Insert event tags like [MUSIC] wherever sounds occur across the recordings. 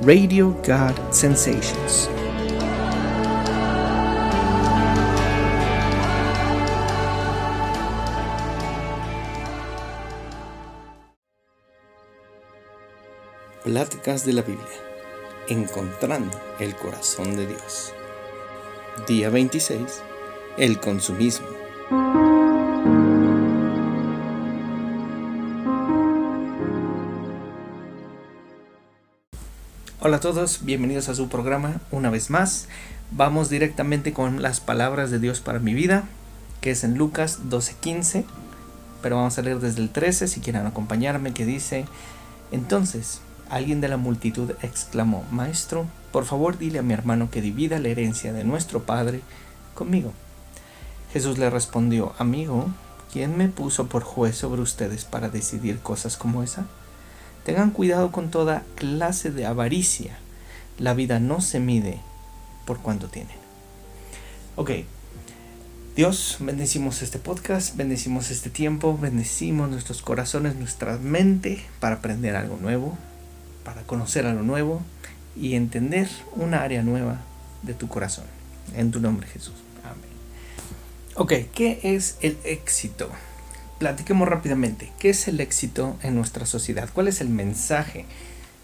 Radio God Sensations. Pláticas de la Biblia. Encontrando el corazón de Dios. Día 26. El consumismo. Hola a todos, bienvenidos a su programa una vez más. Vamos directamente con las palabras de Dios para mi vida, que es en Lucas 12:15, pero vamos a leer desde el 13 si quieren acompañarme, que dice, entonces alguien de la multitud exclamó, Maestro, por favor dile a mi hermano que divida la herencia de nuestro Padre conmigo. Jesús le respondió, Amigo, ¿quién me puso por juez sobre ustedes para decidir cosas como esa? Tengan cuidado con toda clase de avaricia. La vida no se mide por cuánto tienen. Ok. Dios, bendecimos este podcast, bendecimos este tiempo, bendecimos nuestros corazones, nuestra mente para aprender algo nuevo, para conocer algo nuevo y entender una área nueva de tu corazón. En tu nombre Jesús. Amén. Ok, ¿qué es el éxito? Platiquemos rápidamente. ¿Qué es el éxito en nuestra sociedad? ¿Cuál es el mensaje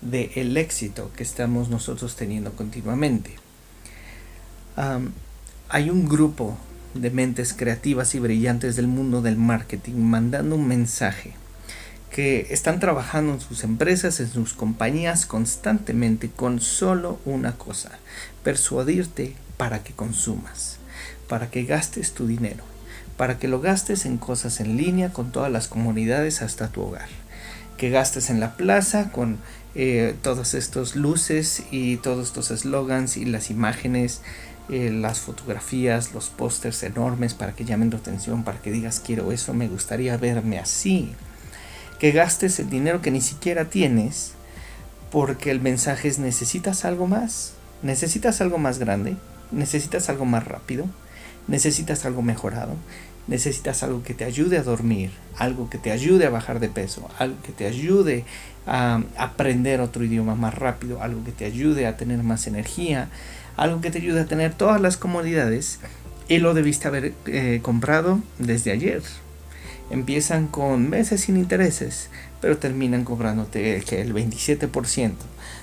del éxito que estamos nosotros teniendo continuamente? hay un grupo de mentes creativas y brillantes del mundo del marketing mandando un mensaje que están trabajando en sus empresas, en sus compañías constantemente con solo una cosa, persuadirte para que consumas, para que gastes tu dinero para que lo gastes en cosas en línea con todas las comunidades hasta tu hogar. Que gastes en la plaza con eh, todas estas luces y todos estos eslogans y las imágenes, eh, las fotografías, los pósters enormes para que llamen tu atención, para que digas quiero eso, me gustaría verme así. Que gastes el dinero que ni siquiera tienes porque el mensaje es necesitas algo más, necesitas algo más grande, necesitas algo más rápido, necesitas algo mejorado, necesitas algo que te ayude a dormir, algo que te ayude a bajar de peso, algo que te ayude a aprender otro idioma más rápido, algo que te ayude a tener más energía, algo que te ayude a tener todas las comodidades y lo debiste haber eh, comprado desde ayer. Empiezan con meses sin intereses, pero terminan cobrándote el 27%.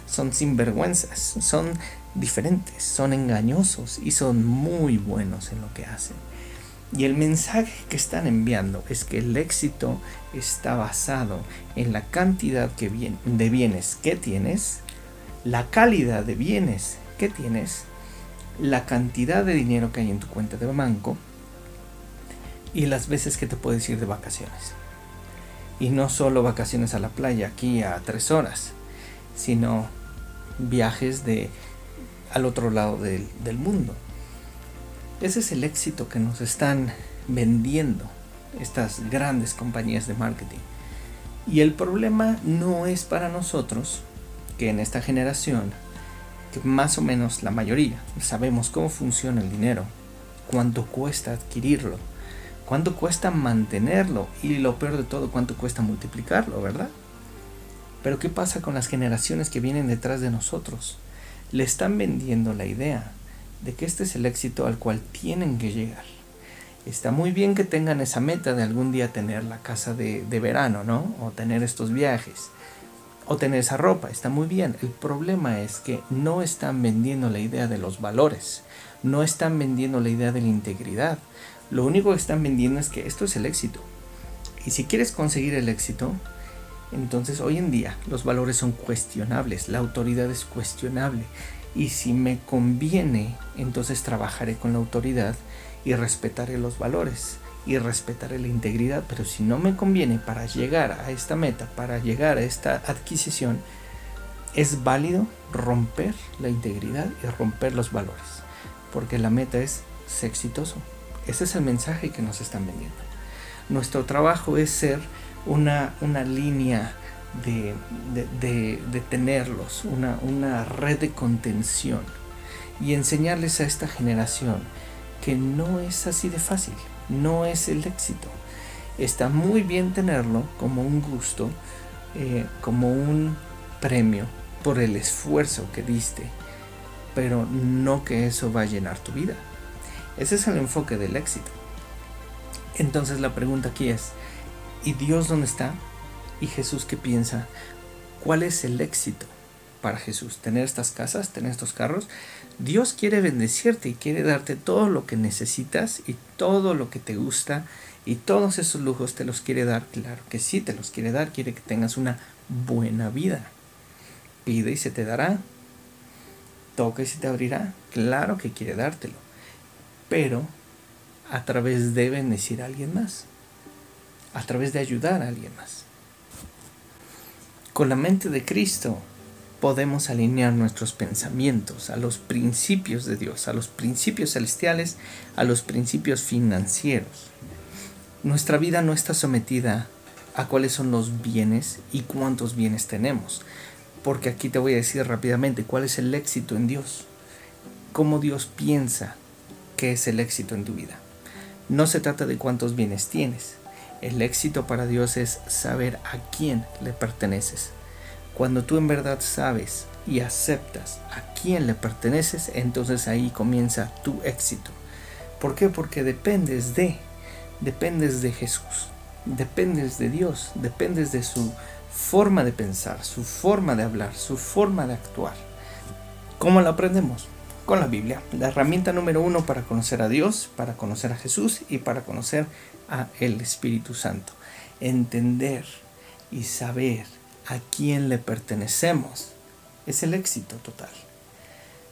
Son sinvergüenzas, son diferentes, son engañosos y son muy buenos en lo que hacen. Y el mensaje que están enviando es que el éxito está basado en la cantidad de bienes que tienes, la calidad de bienes que tienes, la cantidad de dinero que hay en tu cuenta de banco y las veces que te puedes ir de vacaciones. Y no solo vacaciones a la playa aquí a tres horas, sino viajes de al otro lado del, del mundo. Ese es el éxito que nos están vendiendo estas grandes compañías de marketing. Y el problema no es para nosotros, que en esta generación, más o menos la mayoría, sabemos cómo funciona el dinero, cuánto cuesta adquirirlo, cuánto cuesta mantenerlo y lo peor de todo, cuánto cuesta multiplicarlo, ¿verdad? Pero ¿qué pasa con las generaciones que vienen detrás de nosotros? Le están vendiendo la idea de que este es el éxito al cual tienen que llegar. Está muy bien que tengan esa meta de algún día tener la casa de, verano, ¿no? O tener estos viajes. O tener esa ropa. Está muy bien. El problema es que no están vendiendo la idea de los valores. No están vendiendo la idea de la integridad. Lo único que están vendiendo es que esto es el éxito. Y si quieres conseguir el éxito, entonces hoy en día los valores son cuestionables, la autoridad es cuestionable y si me conviene, entonces trabajaré con la autoridad y respetaré los valores y respetaré la integridad, pero si no me conviene para llegar a esta meta, para llegar a esta adquisición, es válido romper la integridad y romper los valores, porque la meta es ser exitoso. Ese es el mensaje que nos están vendiendo. Nuestro trabajo es ser una, una línea de, tenerlos, una, una red de contención y enseñarles a esta generación que no es así de fácil, no es el éxito. Está muy bien tenerlo como un gusto, eh, como un premio, por el esfuerzo que diste, pero no que eso va a llenar tu vida. Ese es el enfoque del éxito. Entonces la pregunta aquí es, ¿y Dios dónde está? ¿Y Jesús qué piensa? ¿Cuál es el éxito para Jesús? ¿Tener estas casas? ¿Tener estos carros? Dios quiere bendecirte y quiere darte todo lo que necesitas y todo lo que te gusta y todos esos lujos te los quiere dar. Claro que sí, te los quiere dar. Quiere que tengas una buena vida. Pide y se te dará. Toca y se te abrirá. Claro que quiere dártelo. Pero a través de bendecir a alguien más. A través de ayudar a alguien más. Con la mente de Cristo podemos alinear nuestros pensamientos a los principios de Dios, a los principios celestiales, a los principios financieros. Nuestra vida no está sometida a cuáles son los bienes y cuántos bienes tenemos, porque aquí te voy a decir rápidamente cuál es el éxito en Dios, cómo Dios piensa que es el éxito en tu vida. No se trata de cuántos bienes tienes, el éxito para Dios es saber a quién le perteneces, cuando tú en verdad sabes y aceptas a quién le perteneces, entonces ahí comienza tu éxito. ¿Por qué? Porque dependes de, dependes de Jesús, dependes de Dios, dependes de su forma de pensar, su forma de hablar, su forma de actuar. ¿Cómo lo aprendemos? Con la Biblia, la herramienta número uno para conocer a Dios, para conocer a Jesús y para conocer a el Espíritu Santo. Entender y saber a quién le pertenecemos. Es el éxito total.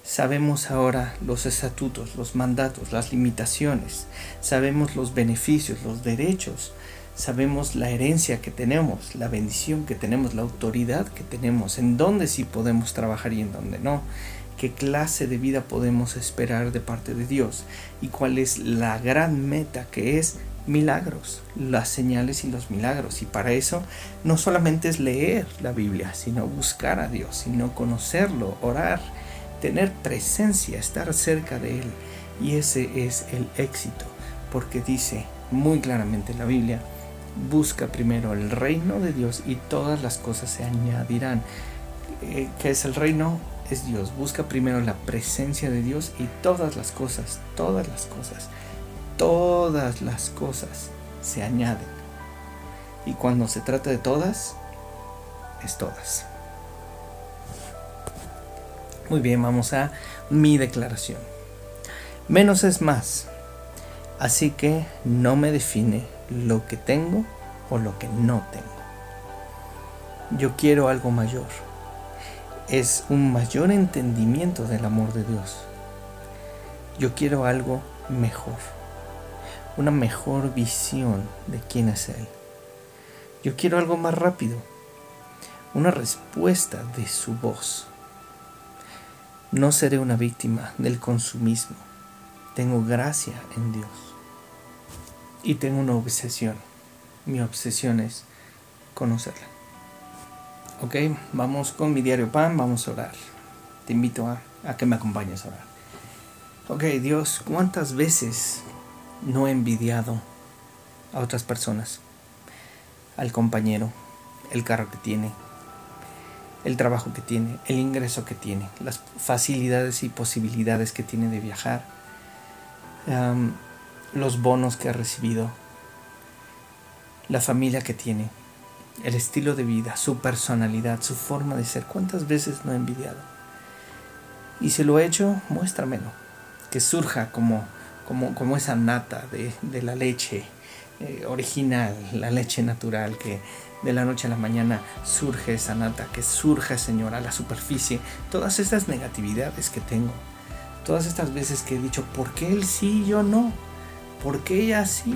Sabemos ahora los estatutos, los mandatos, las limitaciones, sabemos los beneficios, los derechos, sabemos la herencia que tenemos, la bendición que tenemos, la autoridad que tenemos, en dónde sí podemos trabajar y en dónde no, qué clase de vida podemos esperar de parte de Dios y cuál es la gran meta que es milagros, las señales y los milagros. Y para eso no solamente es leer la Biblia, sino buscar a Dios, sino conocerlo, orar, tener presencia, estar cerca de Él. Y ese es el éxito, porque dice muy claramente en la Biblia, busca primero el reino de Dios y todas las cosas se añadirán. Eh, ¿Qué es el reino? Es Dios. Busca primero la presencia de Dios y todas las cosas, todas las cosas todas las cosas se añaden. Y cuando se trata de todas, es todas. Muy bien, vamos a mi declaración. Menos es más. Así que no me define lo que tengo o lo que no tengo. Yo quiero algo mayor. Es un mayor entendimiento del amor de Dios. Yo quiero algo mejor una mejor visión de quién es Él. Yo quiero algo más rápido, una respuesta de su voz. No seré una víctima del consumismo. Tengo gracia en Dios. Y tengo una obsesión. Mi obsesión es conocerla. Ok, vamos con mi diario pan, vamos a orar. Te invito a, que me acompañes a orar. Ok, Dios, ¿cuántas veces no he envidiado a otras personas, al compañero, el carro que tiene, el trabajo que tiene, el ingreso que tiene, las facilidades y posibilidades que tiene de viajar, los bonos que ha recibido, la familia que tiene, el estilo de vida, su personalidad, su forma de ser. ¿Cuántas veces no he envidiado? Y si lo he hecho, muéstramelo. Que surja como como, esa nata de, la leche eh, original, la leche natural, que de la noche a la mañana surge esa nata, que surge, Señor, a la superficie. Todas estas negatividades que tengo, todas estas veces que he dicho, ¿por qué él sí y yo no? ¿Por qué ella sí?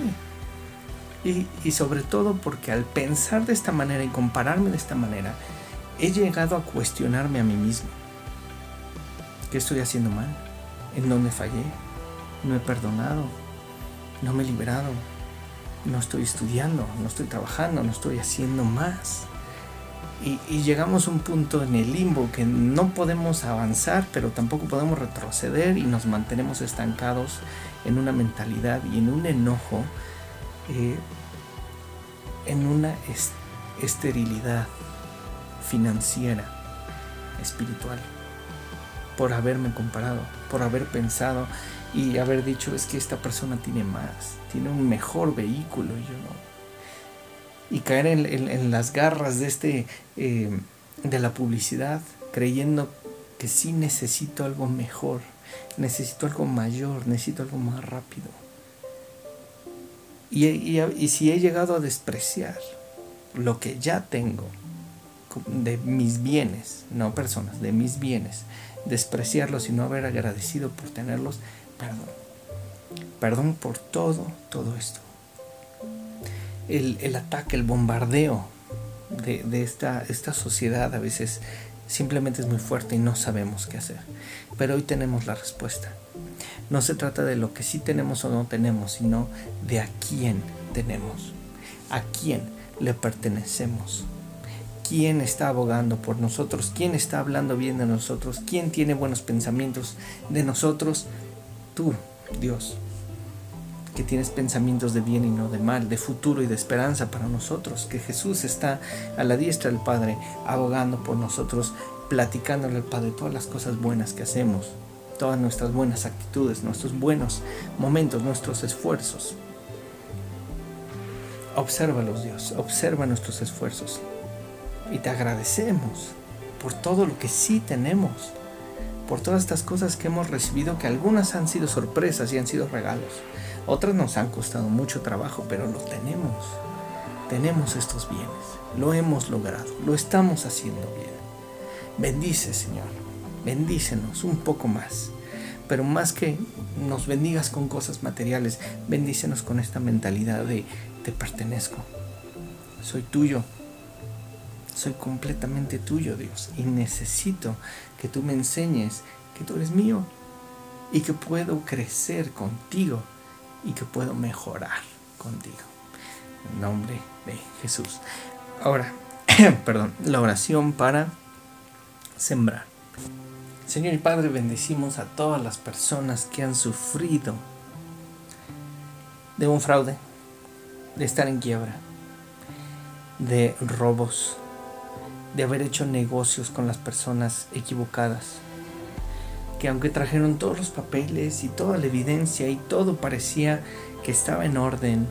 Y, y sobre todo porque al pensar de esta manera y compararme de esta manera, he llegado a cuestionarme a mí mismo. ¿Qué estoy haciendo mal? ¿En dónde fallé? No he perdonado, no me he liberado, no estoy estudiando, no estoy trabajando, no estoy haciendo más. Y, llegamos a un punto en el limbo que no podemos avanzar, pero tampoco podemos retroceder y nos mantenemos estancados en una mentalidad y en un enojo, eh, en una esterilidad financiera espiritual por haberme comparado, por haber pensado y haber dicho es que esta persona tiene más, tiene un mejor vehículo y yo no. Y caer en, las garras de este eh, de la publicidad, creyendo que sí necesito algo mejor, necesito algo mayor, necesito algo más rápido. Y, y si he llegado a despreciar lo que ya tengo de mis bienes, no personas, de mis bienes, despreciarlos y no haber agradecido por tenerlos, perdón. Perdón por todo, todo esto. El, ataque, el bombardeo de, esta, esta sociedad a veces simplemente es muy fuerte y no sabemos qué hacer. Pero hoy tenemos la respuesta. No se trata de lo que sí tenemos o no tenemos, sino de a quién tenemos, a quién le pertenecemos quién está abogando por nosotros, quién está hablando bien de nosotros, quién tiene buenos pensamientos de nosotros. Tú, Dios, que tienes pensamientos de bien y no de mal, de futuro y de esperanza para nosotros, que Jesús está a la diestra del Padre, abogando por nosotros, platicándole al Padre todas las cosas buenas que hacemos, todas nuestras buenas actitudes, nuestros buenos momentos, nuestros esfuerzos. Obsérvalos, Dios, observa nuestros esfuerzos y te agradecemos por todo lo que sí tenemos, por todas estas cosas que hemos recibido, que algunas han sido sorpresas y han sido regalos, otras nos han costado mucho trabajo, pero lo tenemos. Tenemos estos bienes, lo hemos logrado, lo estamos haciendo bien. Bendice, Señor, bendícenos un poco más. Pero más que nos bendigas con cosas materiales, bendícenos con esta mentalidad de te pertenezco. Soy tuyo, soy completamente tuyo, Dios, y necesito que tú me enseñes que tú eres mío y que puedo crecer contigo y que puedo mejorar contigo. En nombre de Jesús. Ahora, [CLEARS THROAT] perdón, la oración para sembrar. Señor y Padre, bendecimos a todas las personas que han sufrido de un fraude, de estar en quiebra, de robos, de haber hecho negocios con las personas equivocadas. Que aunque trajeron todos los papeles y toda la evidencia y todo parecía que estaba en orden,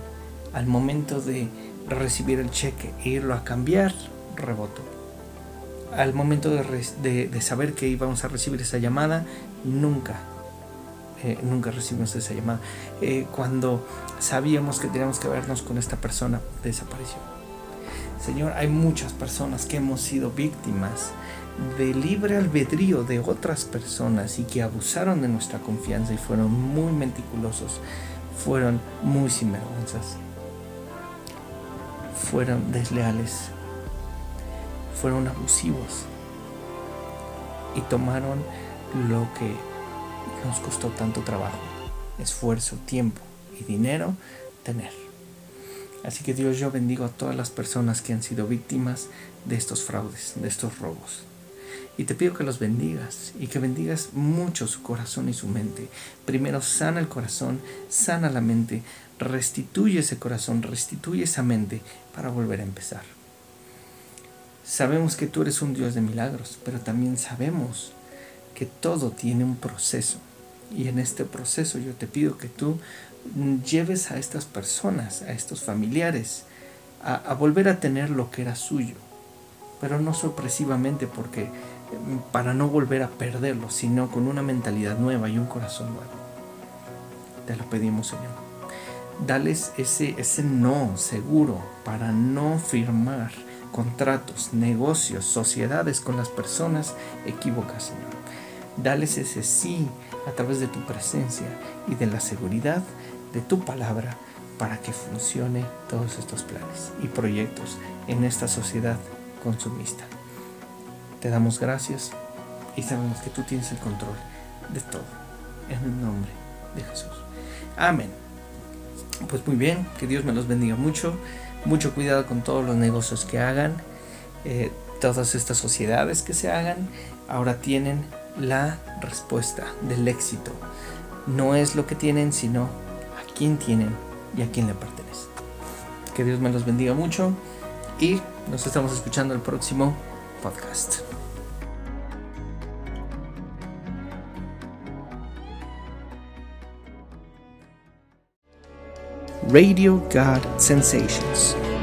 al momento de recibir el cheque e irlo a cambiar, rebotó. Al momento de, saber que íbamos a recibir esa llamada, nunca, eh, nunca recibimos esa llamada. Eh, cuando sabíamos que teníamos que vernos con esta persona, desapareció. Señor, hay muchas personas que hemos sido víctimas de libre albedrío de otras personas y que abusaron de nuestra confianza y fueron muy meticulosos, fueron muy sinvergüenzas, fueron desleales, fueron abusivos y tomaron lo que nos costó tanto trabajo, esfuerzo, tiempo y dinero tener. Así que Dios, yo bendigo a todas las personas que han sido víctimas de estos fraudes, de estos robos. Y te pido que los bendigas y que bendigas mucho su corazón y su mente. Primero sana el corazón, sana la mente, restituye ese corazón, restituye esa mente para volver a empezar. Sabemos que tú eres un Dios de milagros, pero también sabemos que todo tiene un proceso. Y en este proceso yo te pido que tú lleves a estas personas, a estos familiares, a, volver a tener lo que era suyo, pero no sorpresivamente porque mm, para no volver a perderlo, sino con una mentalidad nueva y un corazón nuevo. Te lo pedimos, Señor. Dales ese, ese no seguro para no firmar contratos, negocios, sociedades con las personas equivocadas, Señor. Dales ese sí a través de tu presencia y de la seguridad de tu palabra para que funcione todos estos planes y proyectos en esta sociedad consumista. Te damos gracias y sabemos que tú tienes el control de todo. En el nombre de Jesús. Amén. Pues muy bien, que Dios me los bendiga mucho. Mucho cuidado con todos los negocios que hagan. Eh, todas estas sociedades que se hagan ahora tienen la respuesta del éxito. No es lo que tienen, sino quién tienen y a quién le pertenece. Que Dios me los bendiga mucho y nos estamos escuchando el próximo podcast. Radio God Sensations.